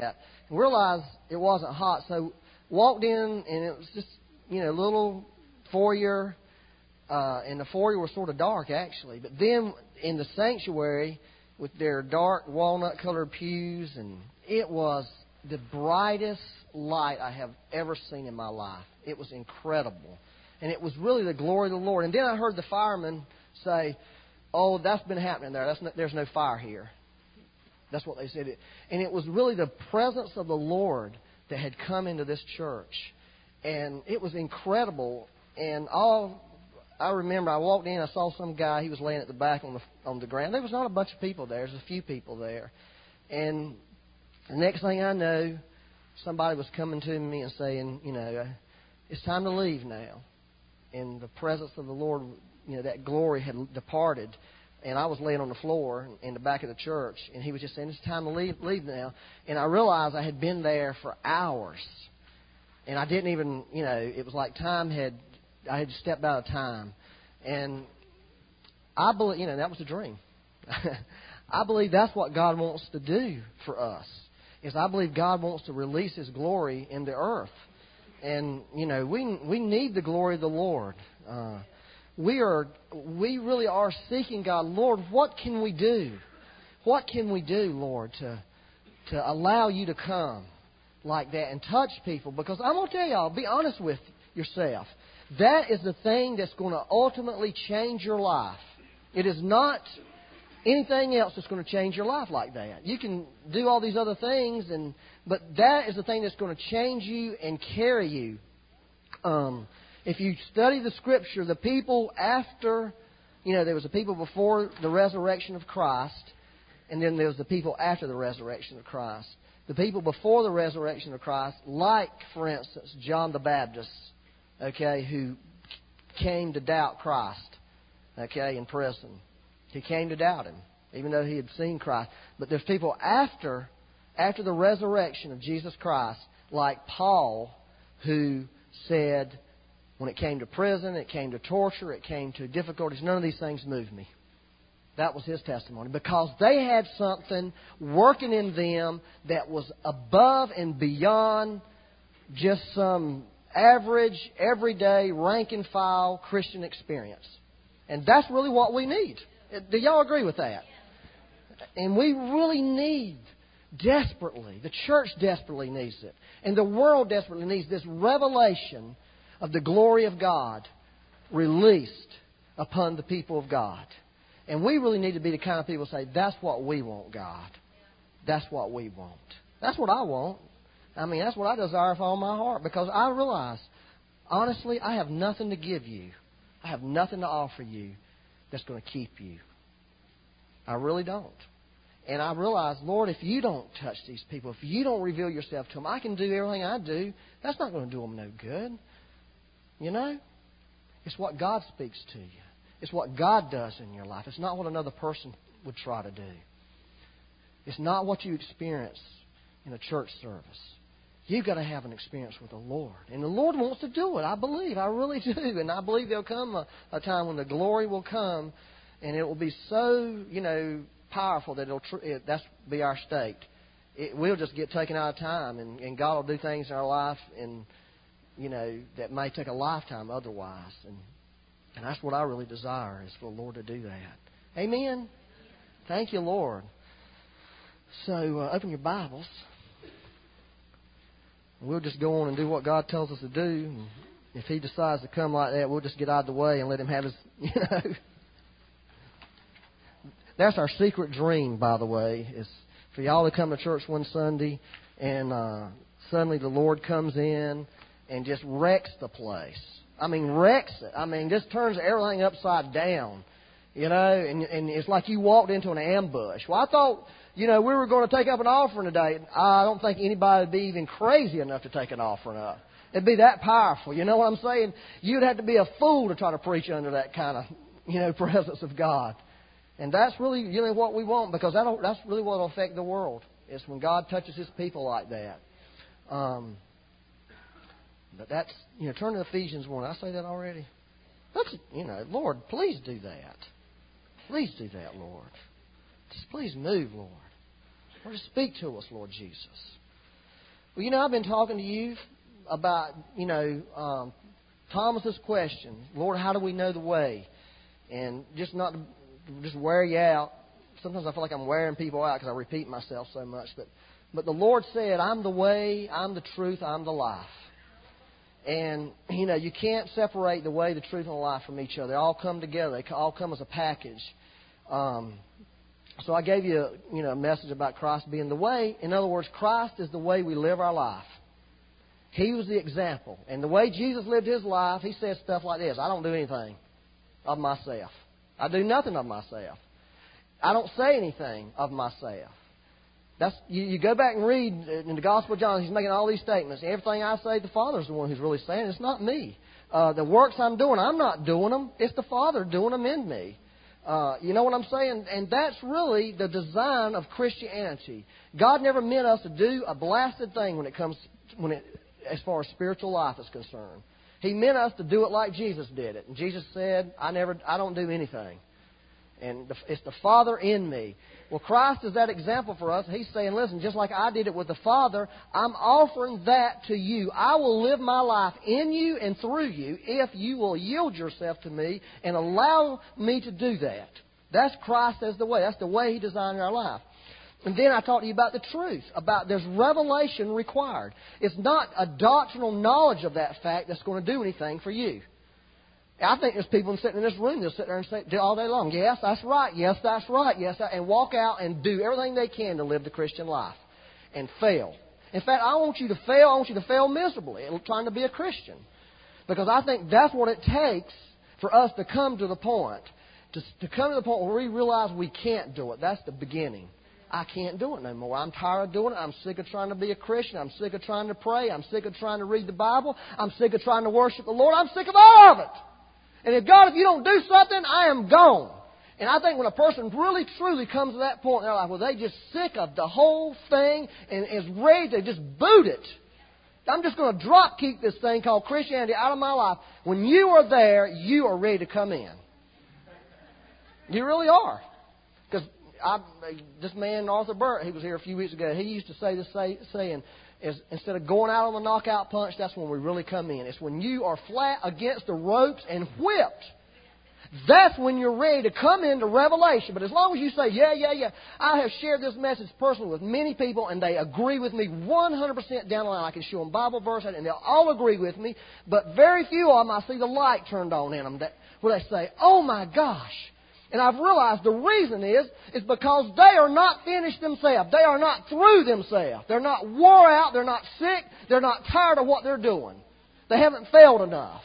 that. Realized it wasn't hot, so walked in and it was just you know little foyer, uh, and the foyer was sort of dark actually. But then in the sanctuary with their dark walnut colored pews, and it was the brightest light I have ever seen in my life. It was incredible. And it was really the glory of the Lord. And then I heard the firemen say, Oh, that's been happening there. That's no, there's no fire here. That's what they said. And it was really the presence of the Lord that had come into this church. And it was incredible. And all I remember, I walked in, I saw some guy. He was laying at the back on the on the ground. There was not a bunch of people there. There was a few people there. And the next thing I know, somebody was coming to me and saying, you know, it's time to leave now. And the presence of the Lord, you know, that glory had departed. And I was laying on the floor in the back of the church, and he was just saying, "It's time to leave, leave now." And I realized I had been there for hours, and I didn't even, you know, it was like time had, I had stepped out of time, and I believe, you know, that was a dream. I believe that's what God wants to do for us is I believe God wants to release His glory in the earth, and you know we we need the glory of the Lord. Uh, we are we really are seeking God. Lord, what can we do? What can we do, Lord, to to allow you to come like that and touch people? Because I'm gonna tell y'all, be honest with yourself. That is the thing that's going to ultimately change your life. It is not anything else that's going to change your life like that. You can do all these other things, and but that is the thing that's going to change you and carry you. Um, if you study the Scripture, the people after, you know, there was the people before the resurrection of Christ, and then there was the people after the resurrection of Christ. The people before the resurrection of Christ, like, for instance, John the Baptist, okay, who came to doubt Christ, okay, in prison he came to doubt him, even though he had seen Christ. But there's people after, after the resurrection of Jesus Christ, like Paul, who said, when it came to prison, it came to torture, it came to difficulties, none of these things moved me. That was his testimony. Because they had something working in them that was above and beyond just some average, everyday, rank and file Christian experience. And that's really what we need. Do y'all agree with that? And we really need, desperately, the church desperately needs it. And the world desperately needs this revelation of the glory of God released upon the people of God. And we really need to be the kind of people who say, That's what we want, God. That's what we want. That's what I want. I mean, that's what I desire with all my heart because I realize, honestly, I have nothing to give you. I have nothing to offer you that's going to keep you. I really don't. And I realize, Lord, if you don't touch these people, if you don't reveal yourself to them, I can do everything I do. That's not going to do them no good. You know? It's what God speaks to you. It's what God does in your life. It's not what another person would try to do. It's not what you experience in a church service. You've got to have an experience with the Lord. And the Lord wants to do it, I believe. I really do. And I believe there'll come a, a time when the glory will come and it will be so, you know, powerful that it'll tr- it, that's be our state. It, we'll just get taken out of time, and, and God will do things in our life, and you know that may take a lifetime otherwise. And and that's what I really desire is for the Lord to do that. Amen. Thank you, Lord. So uh, open your Bibles. We'll just go on and do what God tells us to do. And if He decides to come like that, we'll just get out of the way and let Him have His, you know. That's our secret dream, by the way, is for y'all to come to church one Sunday and uh, suddenly the Lord comes in and just wrecks the place. I mean, wrecks it. I mean, just turns everything upside down. You know, and, and it's like you walked into an ambush. Well, I thought you know, we were going to take up an offering today. I don't think anybody would be even crazy enough to take an offering up. It'd be that powerful. You know what I'm saying? You'd have to be a fool to try to preach under that kind of, you know, presence of God. And that's really, you know, what we want because that that's really what will affect the world. Is when God touches His people like that. Um, but that's, you know, turn to Ephesians 1. I say that already? That's, you know, Lord, please do that. Please do that, Lord. Just please move, Lord. Lord, speak to us, Lord Jesus. Well, you know, I've been talking to you about, you know, um, Thomas's question, Lord, how do we know the way? And just not to just wear you out. Sometimes I feel like I'm wearing people out because I repeat myself so much. But, but the Lord said, I'm the way, I'm the truth, I'm the life. And, you know, you can't separate the way, the truth, and the life from each other. They all come together. They all come as a package. Um, so I gave you, a, you know, a message about Christ being the way. In other words, Christ is the way we live our life. He was the example. And the way Jesus lived his life, he said stuff like this I don't do anything of myself. I do nothing of myself. I don't say anything of myself. That's you, you go back and read in the Gospel of John. He's making all these statements. Everything I say, the Father's the one who's really saying. It's not me. Uh, the works I'm doing, I'm not doing them. It's the Father doing them in me. Uh, you know what I'm saying? And that's really the design of Christianity. God never meant us to do a blasted thing when it comes when it as far as spiritual life is concerned. He meant us to do it like Jesus did it. And Jesus said, I never I don't do anything. And it's the Father in me. Well, Christ is that example for us. He's saying, listen, just like I did it with the Father, I'm offering that to you. I will live my life in you and through you if you will yield yourself to me and allow me to do that. That's Christ as the way. That's the way He designed our life. And then I talked to you about the truth, about there's revelation required. It's not a doctrinal knowledge of that fact that's going to do anything for you. I think there's people sitting in this room that sit there and say all day long, yes, that's right, yes, that's right, yes, and walk out and do everything they can to live the Christian life and fail. In fact, I want you to fail. I want you to fail miserably trying to be a Christian. Because I think that's what it takes for us to come to the point. To, to come to the point where we realize we can't do it. That's the beginning. I can't do it no more. I'm tired of doing it. I'm sick of trying to be a Christian. I'm sick of trying to pray. I'm sick of trying to read the Bible. I'm sick of trying to worship the Lord. I'm sick of all of it. And if God, if you don't do something, I am gone. And I think when a person really truly comes to that point in their life where they just sick of the whole thing and is ready to just boot it. I'm just going to drop kick this thing called Christianity out of my life. When you are there, you are ready to come in. You really are. Because this man, Arthur Burt, he was here a few weeks ago. He used to say this say, saying, is instead of going out on the knockout punch, that's when we really come in. It's when you are flat against the ropes and whipped. That's when you're ready to come into revelation. But as long as you say, yeah, yeah, yeah, I have shared this message personally with many people and they agree with me 100% down the line. I can show them Bible verses and they'll all agree with me. But very few of them, I see the light turned on in them that, where they say, oh my gosh, and I've realized the reason is, is because they are not finished themselves. They are not through themselves. They're not wore out. They're not sick. They're not tired of what they're doing. They haven't failed enough.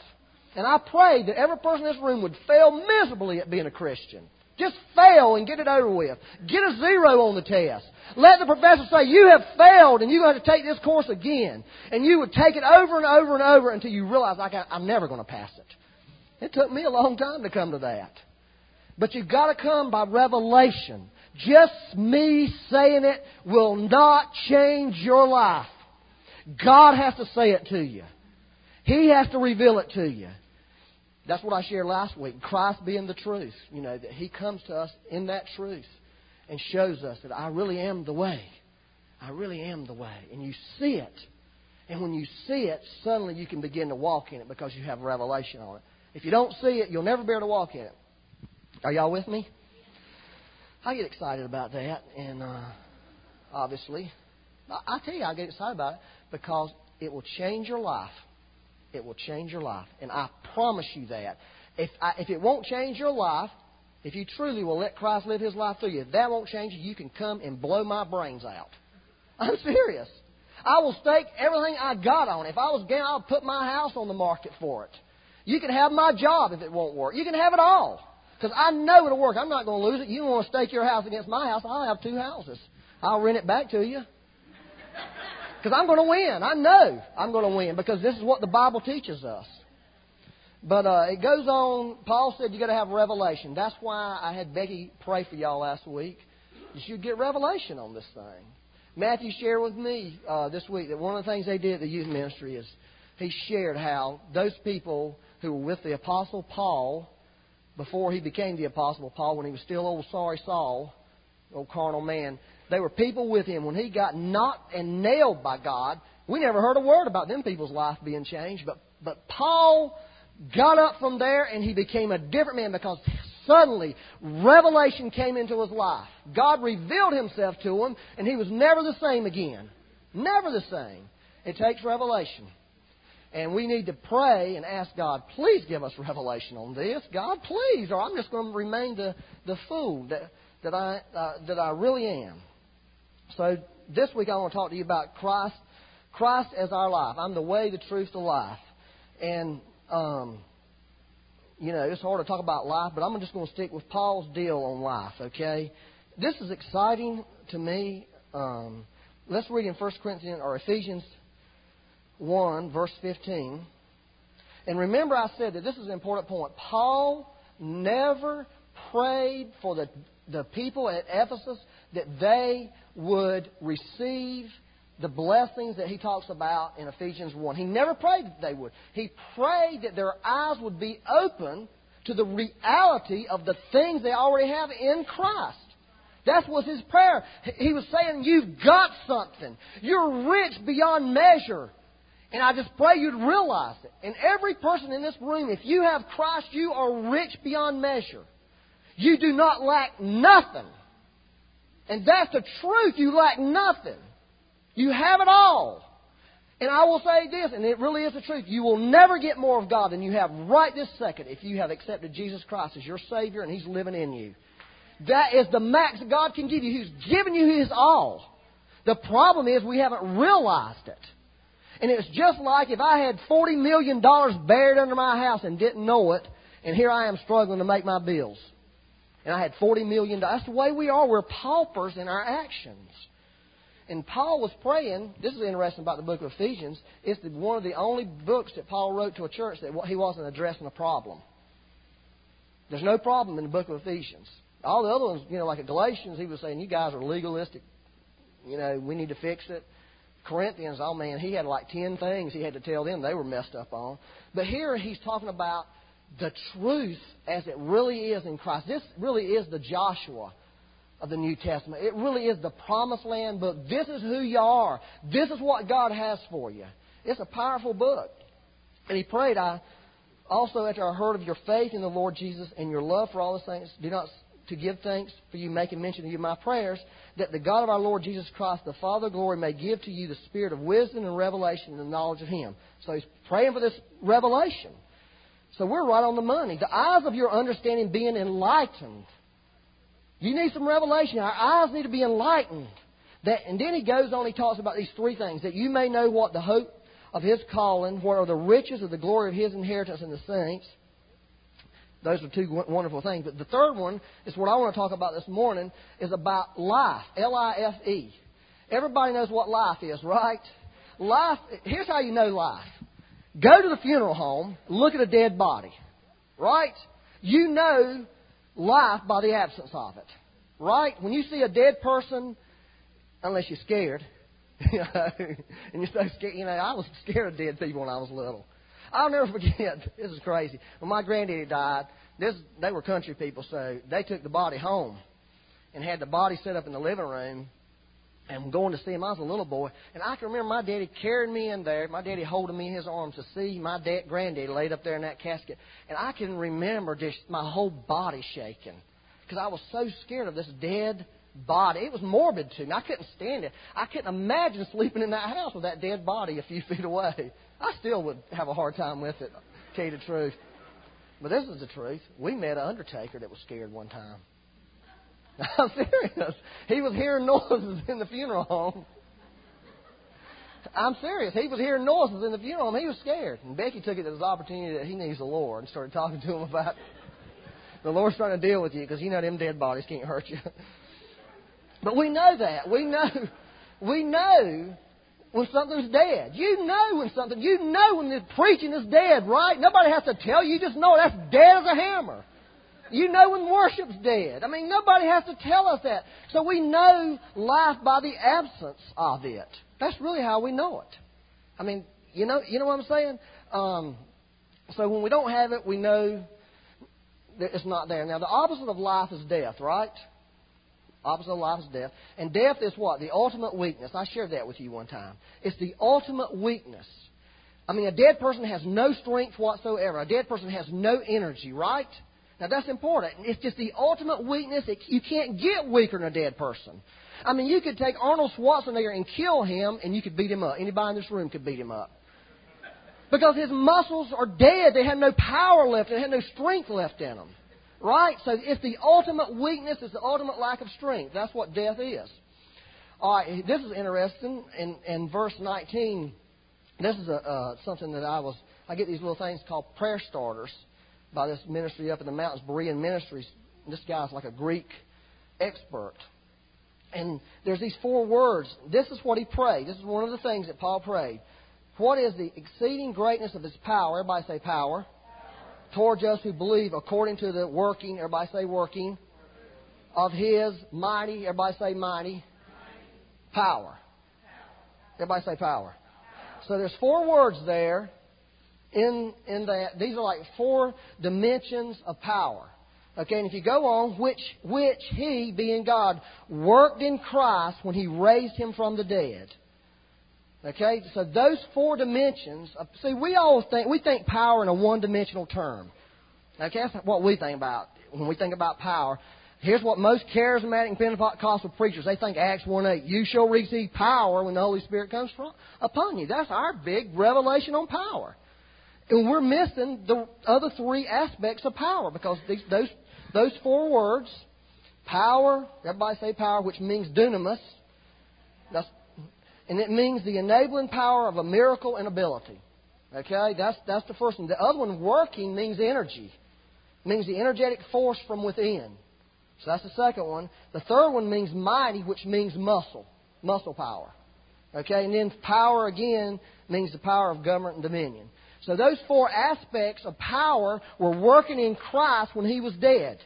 And I pray that every person in this room would fail miserably at being a Christian. Just fail and get it over with. Get a zero on the test. Let the professor say, you have failed and you're going to take this course again. And you would take it over and over and over until you realize, like, I'm never going to pass it. It took me a long time to come to that. But you've got to come by revelation. Just me saying it will not change your life. God has to say it to you. He has to reveal it to you. That's what I shared last week. Christ being the truth. You know, that He comes to us in that truth and shows us that I really am the way. I really am the way. And you see it. And when you see it, suddenly you can begin to walk in it because you have revelation on it. If you don't see it, you'll never be able to walk in it. Are y'all with me? I get excited about that, and uh, obviously, I, tell you, I get excited about it because it will change your life. It will change your life, and I promise you that. If I, if it won't change your life, if you truly will let Christ live His life through you, if that won't change you, you can come and blow my brains out. I'm serious. I will stake everything I got on it. If I was gay, I'll put my house on the market for it. You can have my job if it won't work. You can have it all. Because I know it'll work. I'm not going to lose it. You want to stake your house against my house, I'll have two houses. I'll rent it back to you. Because I'm going to win. I know I'm going to win because this is what the Bible teaches us. But uh, it goes on. Paul said you got to have revelation. That's why I had Becky pray for y'all last week. You should get revelation on this thing. Matthew shared with me uh, this week that one of the things they did at the youth ministry is he shared how those people who were with the apostle Paul before he became the Apostle Paul, when he was still old sorry Saul, old carnal man, they were people with him. When he got knocked and nailed by God, We never heard a word about them people's life being changed, but, but Paul got up from there and he became a different man because suddenly revelation came into his life. God revealed himself to him and he was never the same again. Never the same. It takes revelation. And we need to pray and ask God, please give us revelation on this. God, please, or I'm just going to remain the, the fool that, that, I, uh, that I really am. So this week I want to talk to you about Christ, Christ as our life. I'm the way, the truth, the life. And, um, you know, it's hard to talk about life, but I'm just going to stick with Paul's deal on life, okay? This is exciting to me. Um, let's read in 1 Corinthians or Ephesians 1, verse 15. And remember, I said that this is an important point. Paul never prayed for the, the people at Ephesus that they would receive the blessings that he talks about in Ephesians 1. He never prayed that they would. He prayed that their eyes would be open to the reality of the things they already have in Christ. That was his prayer. He was saying, You've got something. You're rich beyond measure. And I just pray you'd realize it. And every person in this room, if you have Christ, you are rich beyond measure. You do not lack nothing. And that's the truth. You lack nothing. You have it all. And I will say this, and it really is the truth. You will never get more of God than you have right this second if you have accepted Jesus Christ as your Savior and He's living in you. That is the max God can give you. He's given you His all. The problem is we haven't realized it. And it's just like if I had $40 million buried under my house and didn't know it, and here I am struggling to make my bills. And I had $40 million. That's the way we are. We're paupers in our actions. And Paul was praying. This is interesting about the book of Ephesians. It's the, one of the only books that Paul wrote to a church that he wasn't addressing a problem. There's no problem in the book of Ephesians. All the other ones, you know, like at Galatians, he was saying, You guys are legalistic. You know, we need to fix it. Corinthians, oh man, he had like 10 things he had to tell them they were messed up on. But here he's talking about the truth as it really is in Christ. This really is the Joshua of the New Testament. It really is the promised land book. This is who you are. This is what God has for you. It's a powerful book. And he prayed, I also, after I heard of your faith in the Lord Jesus and your love for all the saints, do not to give thanks for you, making mention of you my prayers, that the God of our Lord Jesus Christ, the Father of glory, may give to you the spirit of wisdom and revelation and the knowledge of Him. So he's praying for this revelation. So we're right on the money. The eyes of your understanding being enlightened. You need some revelation. Our eyes need to be enlightened. That, and then he goes on, he talks about these three things that you may know what the hope of his calling, what are the riches of the glory of his inheritance in the saints those are two wonderful things. But the third one is what I want to talk about this morning is about life. L-I-F-E. Everybody knows what life is, right? Life, here's how you know life. Go to the funeral home, look at a dead body, right? You know life by the absence of it, right? When you see a dead person, unless you're scared, you know, and you're so scared, you know, I was scared of dead people when I was little. I'll never forget. This is crazy. When my granddaddy died, this they were country people, so they took the body home and had the body set up in the living room. And going to see him, I was a little boy, and I can remember my daddy carrying me in there, my daddy holding me in his arms to see my dad, granddaddy laid up there in that casket, and I can remember just my whole body shaking because I was so scared of this dead body. It was morbid to me. I couldn't stand it. I couldn't imagine sleeping in that house with that dead body a few feet away. I still would have a hard time with it, to tell you the truth. But this is the truth. We met an undertaker that was scared one time. I'm serious. He was hearing noises in the funeral home. I'm serious. He was hearing noises in the funeral home. He was scared. And Becky took it as an opportunity that he needs the Lord and started talking to him about the Lord's trying to deal with you because you know them dead bodies can't hurt you. But we know that. We know. We know when something's dead. You know when something, you know when the preaching is dead, right? Nobody has to tell you. You just know that's dead as a hammer. You know when worship's dead. I mean, nobody has to tell us that. So we know life by the absence of it. That's really how we know it. I mean, you know, you know what I'm saying? Um, so when we don't have it, we know that it's not there. Now, the opposite of life is death, right? Opposite of life is death. And death is what? The ultimate weakness. I shared that with you one time. It's the ultimate weakness. I mean, a dead person has no strength whatsoever. A dead person has no energy, right? Now that's important. It's just the ultimate weakness. It, you can't get weaker than a dead person. I mean, you could take Arnold Schwarzenegger and kill him, and you could beat him up. Anybody in this room could beat him up. Because his muscles are dead. They have no power left. They have no strength left in them. Right? So it's the ultimate weakness. It's the ultimate lack of strength. That's what death is. All right, this is interesting. In, in verse 19, this is a, uh, something that I was, I get these little things called prayer starters by this ministry up in the mountains, Berean Ministries. This guy's like a Greek expert. And there's these four words. This is what he prayed. This is one of the things that Paul prayed. What is the exceeding greatness of his power? Everybody say power. Towards us who believe according to the working, everybody say working, of his mighty, everybody say mighty, power. Everybody say power. power. So there's four words there in, in that. These are like four dimensions of power. Okay, and if you go on, which, which he, being God, worked in Christ when he raised him from the dead. Okay, so those four dimensions. See, we all think we think power in a one-dimensional term. Okay, that's what we think about when we think about power. Here's what most charismatic Pentecostal preachers they think Acts 1:8. You shall receive power when the Holy Spirit comes from, upon you. That's our big revelation on power. And we're missing the other three aspects of power because these, those those four words, power, everybody say power, which means dunamis. That's, and it means the enabling power of a miracle and ability. Okay, that's that's the first one. The other one, working, means energy. It means the energetic force from within. So that's the second one. The third one means mighty, which means muscle, muscle power. Okay, and then power again means the power of government and dominion. So those four aspects of power were working in Christ when he was dead.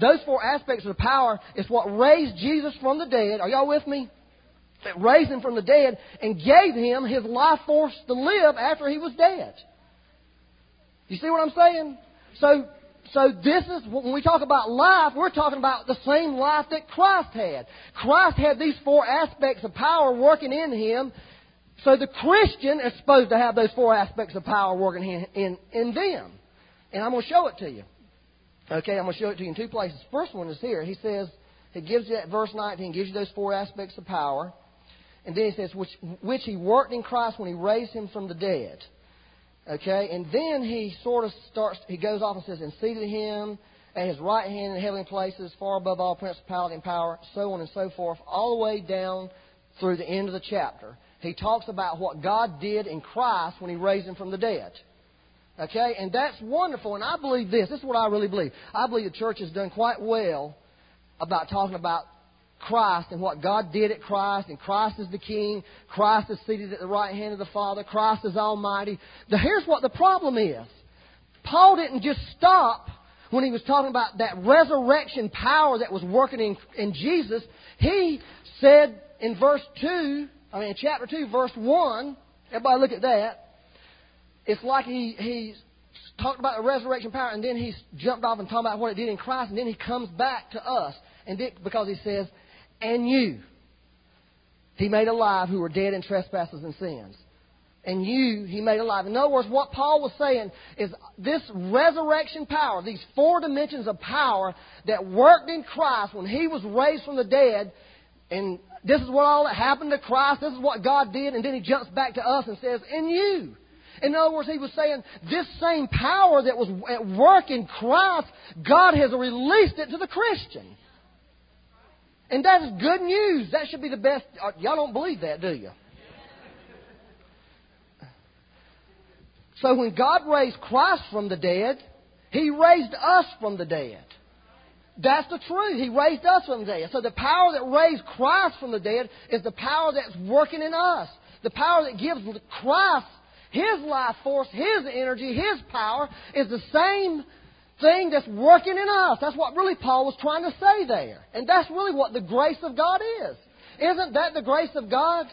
Those four aspects of the power is what raised Jesus from the dead. Are y'all with me? It raised him from the dead and gave him his life force to live after he was dead. You see what I'm saying? So, so this is when we talk about life, we're talking about the same life that Christ had. Christ had these four aspects of power working in him, so the Christian is supposed to have those four aspects of power working in, in, in them. And I'm going to show it to you. Okay, I'm going to show it to you in two places. First one is here. He says, he gives you that verse 19, gives you those four aspects of power. And then he says, which, which he worked in Christ when he raised him from the dead. Okay, and then he sort of starts, he goes off and says, and seated him at his right hand in heavenly places, far above all principality and power, so on and so forth, all the way down through the end of the chapter he talks about what God did in Christ when he raised him from the dead. Okay? And that's wonderful. And I believe this. This is what I really believe. I believe the church has done quite well about talking about Christ and what God did at Christ, and Christ is the King, Christ is seated at the right hand of the Father, Christ is Almighty. Now, here's what the problem is Paul didn't just stop when he was talking about that resurrection power that was working in, in Jesus. He said in verse 2 I mean, in chapter 2, verse 1, everybody look at that. It's like he, he's talked about the resurrection power, and then he jumped off and talked about what it did in Christ, and then he comes back to us. And because he says, and you, he made alive who were dead in trespasses and sins. And you, he made alive. In other words, what Paul was saying is this resurrection power, these four dimensions of power that worked in Christ when he was raised from the dead, and this is what all that happened to Christ. This is what God did. And then he jumps back to us and says, in you. In other words, he was saying, this same power that was at work in Christ, God has released it to the Christian. And that is good news. That should be the best. Uh, y'all don't believe that, do you? So when God raised Christ from the dead, He raised us from the dead. That's the truth. He raised us from the dead. So the power that raised Christ from the dead is the power that's working in us. The power that gives Christ his life force, his energy, his power is the same thing that's working in us. That's what really Paul was trying to say there. And that's really what the grace of God is. Isn't that the grace of God?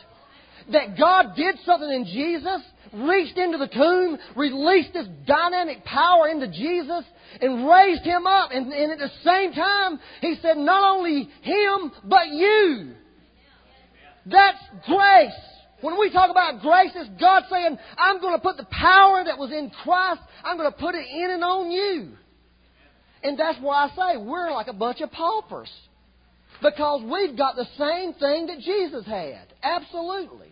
that God did something in Jesus, reached into the tomb, released this dynamic power into Jesus, and raised him up. And, and at the same time, he said, not only him, but you. That's grace. When we talk about grace, it's God saying, I'm going to put the power that was in Christ, I'm going to put it in and on you. And that's why I say we're like a bunch of paupers. Because we've got the same thing that Jesus had. Absolutely.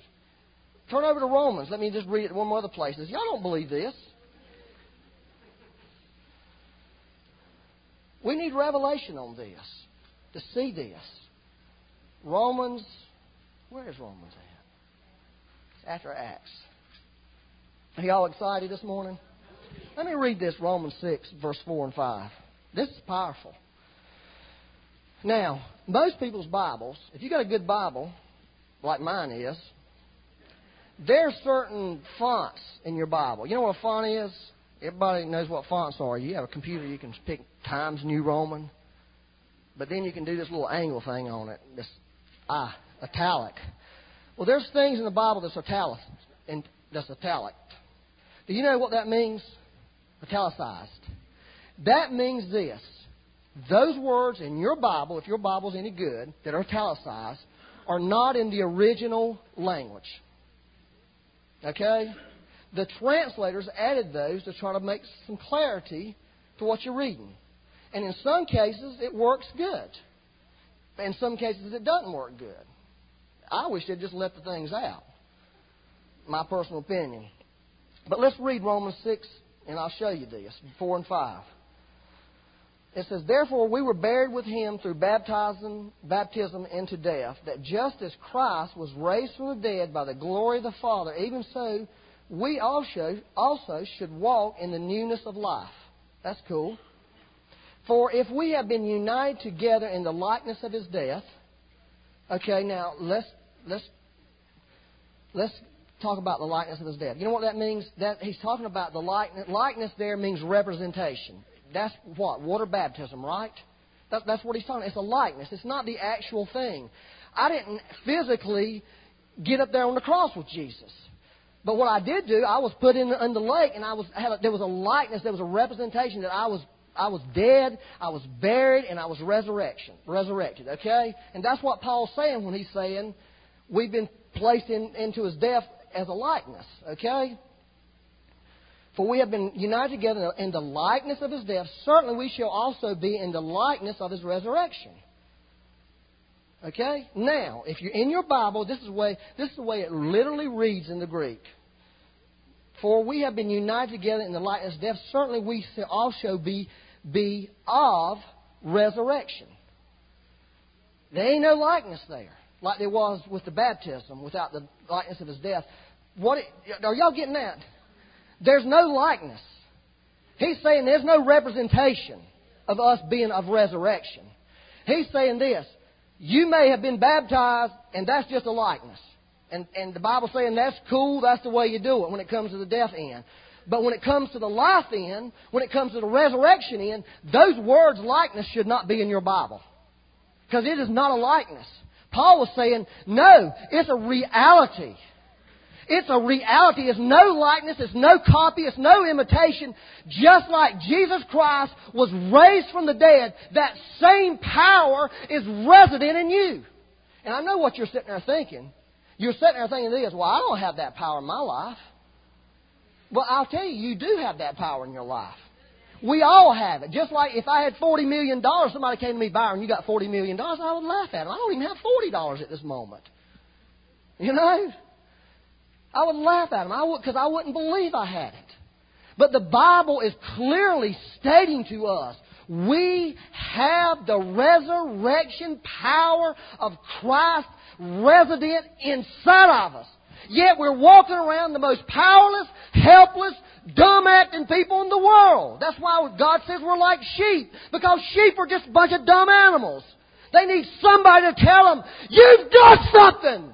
Turn over to Romans. Let me just read it one more other places. Y'all don't believe this. We need revelation on this to see this. Romans, where is Romans at? It's after Acts. Are y'all excited this morning? Let me read this Romans 6, verse 4 and 5. This is powerful. Now, most people's Bibles, if you got a good Bible, like mine is, there's certain fonts in your Bible. You know what a font is? Everybody knows what fonts are. You have a computer, you can pick Times New Roman, but then you can do this little angle thing on it, this ah, italic. Well, there's things in the Bible that's italic, and that's italic. Do you know what that means? Italicized. That means this. Those words in your Bible, if your Bible's any good, that are italicized, are not in the original language. Okay? The translators added those to try to make some clarity to what you're reading. And in some cases, it works good. In some cases, it doesn't work good. I wish they'd just let the things out. My personal opinion. But let's read Romans 6, and I'll show you this 4 and 5. It says, Therefore we were buried with him through baptism, baptism into death, that just as Christ was raised from the dead by the glory of the Father, even so we also, also should walk in the newness of life. That's cool. For if we have been united together in the likeness of his death, okay, now let's let's let's talk about the likeness of his death. You know what that means? That he's talking about the likeness. Likeness there means representation. That's what? Water baptism, right? That, that's what he's talking It's a likeness. It's not the actual thing. I didn't physically get up there on the cross with Jesus. But what I did do, I was put in, in the lake, and I was a, there was a likeness, there was a representation that I was I was dead, I was buried, and I was resurrection, resurrected. Okay, and that's what Paul's saying when he's saying we've been placed in, into his death as a likeness. Okay, for we have been united together in the likeness of his death, certainly we shall also be in the likeness of his resurrection. Okay? Now, if you're in your Bible, this is the way this is the way it literally reads in the Greek. For we have been united together in the likeness of death, certainly we shall also be be of resurrection. There ain't no likeness there, like there was with the baptism, without the likeness of his death. What are y'all getting that? There's no likeness. He's saying there's no representation of us being of resurrection. He's saying this you may have been baptized, and that's just a likeness. And, and the Bible's saying that's cool, that's the way you do it when it comes to the death end. But when it comes to the life end, when it comes to the resurrection end, those words likeness should not be in your Bible. Because it is not a likeness. Paul was saying, no, it's a reality. It's a reality. It's no likeness. It's no copy. It's no imitation. Just like Jesus Christ was raised from the dead, that same power is resident in you. And I know what you're sitting there thinking. You're sitting there thinking this, well, I don't have that power in my life. Well, I'll tell you, you do have that power in your life. We all have it. Just like if I had $40 million, somebody came to me, Byron, you got $40 million, I would laugh at them. I don't even have $40 at this moment. You know? I would laugh at him. I would because I wouldn't believe I had it. But the Bible is clearly stating to us we have the resurrection power of Christ resident inside of us. Yet we're walking around the most powerless, helpless, dumb acting people in the world. That's why God says we're like sheep. Because sheep are just a bunch of dumb animals. They need somebody to tell them, you've got something!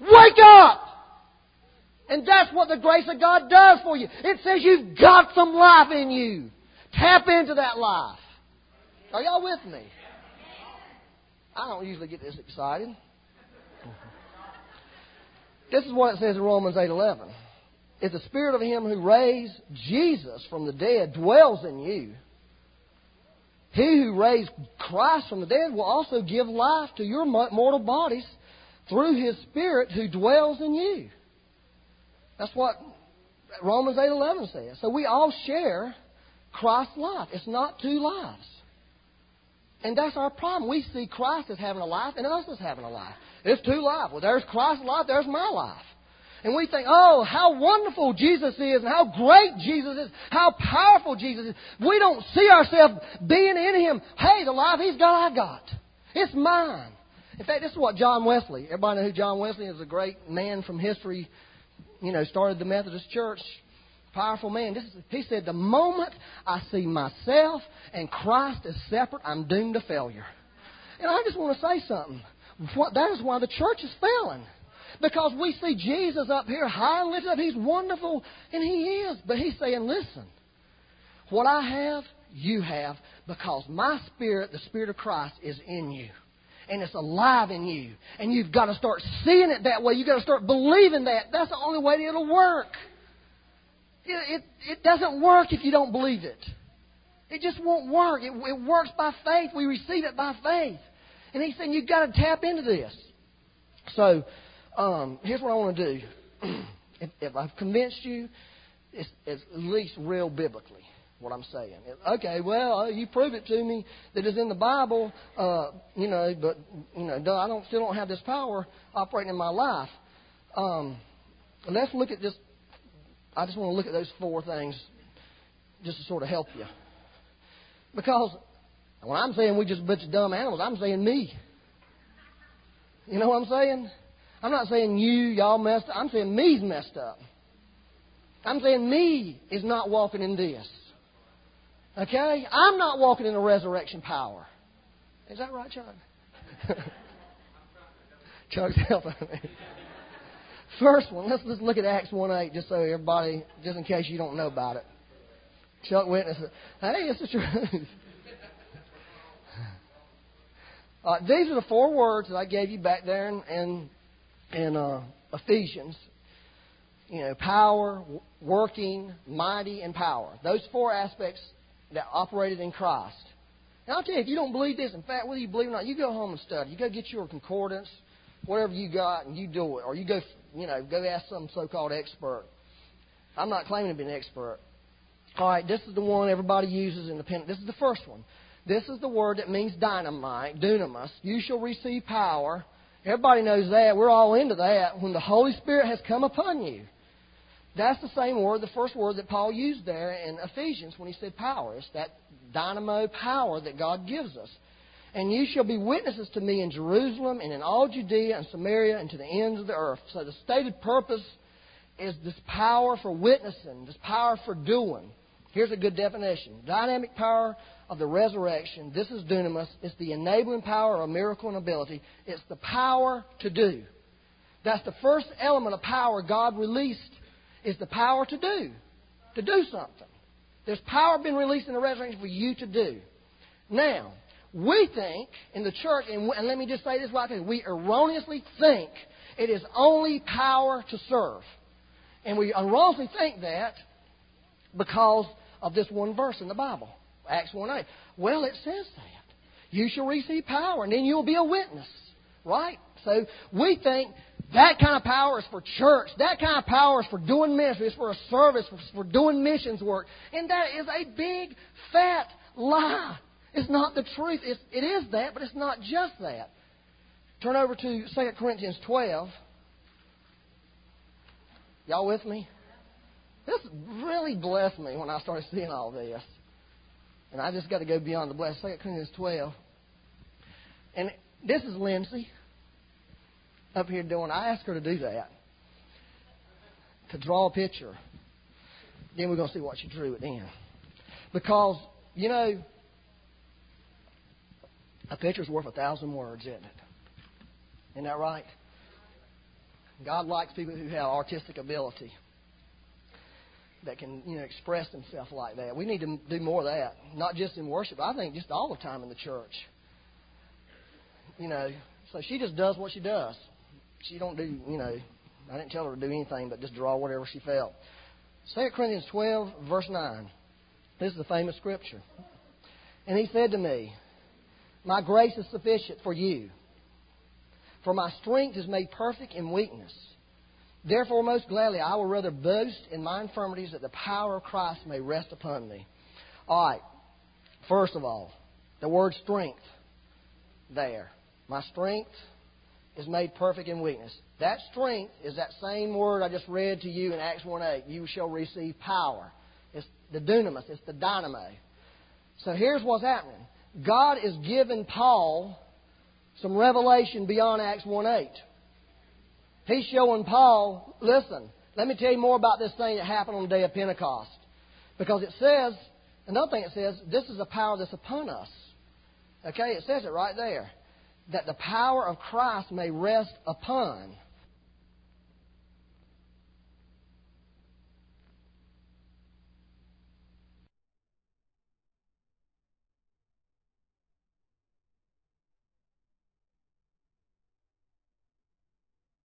Wake up! And that's what the grace of God does for you. It says you've got some life in you. Tap into that life. Are y'all with me? I don't usually get this excited. This is what it says in Romans 8:11. If the spirit of him who raised Jesus from the dead dwells in you, he who raised Christ from the dead will also give life to your mortal bodies through his spirit who dwells in you. That's what Romans 8:11 says. So we all share Christ's life. It's not two lives. And that's our problem. We see Christ as having a life and us as having a life. It's two lives. Well, there's Christ's life, there's my life. And we think, oh, how wonderful Jesus is and how great Jesus is, how powerful Jesus is. We don't see ourselves being in Him. Hey, the life He's got, I got. It's mine. In fact, this is what John Wesley, everybody know who John Wesley is, a great man from history, you know, started the Methodist Church. Powerful man. This is, he said, the moment I see myself and Christ as separate, I'm doomed to failure. And I just want to say something. That is why the church is failing. Because we see Jesus up here high and lifted up. He's wonderful, and He is. But He's saying, listen, what I have, you have, because my Spirit, the Spirit of Christ, is in you. And it's alive in you. And you've got to start seeing it that way. You've got to start believing that. That's the only way it'll work. It, it, it doesn't work if you don't believe it. It just won't work. It, it works by faith. We receive it by faith. And he's saying you've got to tap into this. So um, here's what I want to do. if, if, I've convinced you, it's, it's, at least real biblically what I'm saying. Okay, well, uh, you prove it to me that it's in the Bible, uh, you know, but you know, I don't still don't have this power operating in my life. Um, let's look at just. I just want to look at those four things, just to sort of help you, because when I'm saying we just a bunch of dumb animals, I'm saying me. You know what I'm saying? I'm not saying you, y'all messed up. I'm saying me's messed up. I'm saying me is not walking in this. Okay? I'm not walking in the resurrection power. Is that right, Chuck? Chuck's helping me. First one, let's, let's look at Acts 1 8, just so everybody, just in case you don't know about it. Chuck witnessed it. Hey, it's the truth. Uh, these are the four words that I gave you back there in, in in uh, Ephesians, you know, power, working, mighty, and power. Those four aspects that operated in Christ. And I'll tell you, if you don't believe this, in fact, whether you believe it or not, you go home and study. You go get your concordance, whatever you got, and you do it. Or you go, you know, go ask some so-called expert. I'm not claiming to be an expert. All right, this is the one everybody uses in the pen. This is the first one. This is the word that means dynamite, dunamis. You shall receive power Everybody knows that. We're all into that. When the Holy Spirit has come upon you. That's the same word, the first word that Paul used there in Ephesians when he said power. It's that dynamo power that God gives us. And you shall be witnesses to me in Jerusalem and in all Judea and Samaria and to the ends of the earth. So the stated purpose is this power for witnessing, this power for doing. Here's a good definition dynamic power of the resurrection. This is dunamis. It's the enabling power of miracle and ability. It's the power to do. That's the first element of power God released is the power to do. To do something. There's power being released in the resurrection for you to do. Now, we think in the church, and, and let me just say this right here, we erroneously think it is only power to serve. And we erroneously think that because of this one verse in the Bible. Acts 1 8. Well, it says that. You shall receive power, and then you'll be a witness. Right? So we think that kind of power is for church. That kind of power is for doing ministry. It's for a service, for doing missions work. And that is a big, fat lie. It's not the truth. It's, it is that, but it's not just that. Turn over to 2 Corinthians 12. Y'all with me? This really blessed me when I started seeing all this. And I just got to go beyond the blessed. 2 Corinthians 12. And this is Lindsay up here doing. I asked her to do that. To draw a picture. Then we're going to see what she drew it in. Because, you know, a picture's worth a thousand words, isn't it? Isn't that right? God likes people who have artistic ability that can you know express themselves like that. We need to do more of that, not just in worship. I think just all the time in the church. You know, so she just does what she does. She don't do you know I didn't tell her to do anything but just draw whatever she felt. 2 Corinthians 12, verse 9. This is the famous scripture. And he said to me, My grace is sufficient for you, for my strength is made perfect in weakness. Therefore, most gladly, I will rather boast in my infirmities that the power of Christ may rest upon me. All right. First of all, the word strength there. My strength is made perfect in weakness. That strength is that same word I just read to you in Acts 1 8. You shall receive power. It's the dunamis, it's the dynamo. So here's what's happening God is giving Paul some revelation beyond Acts 1 8. He's showing Paul, listen, let me tell you more about this thing that happened on the day of Pentecost. Because it says, another thing it says, this is a power that's upon us. Okay, it says it right there. That the power of Christ may rest upon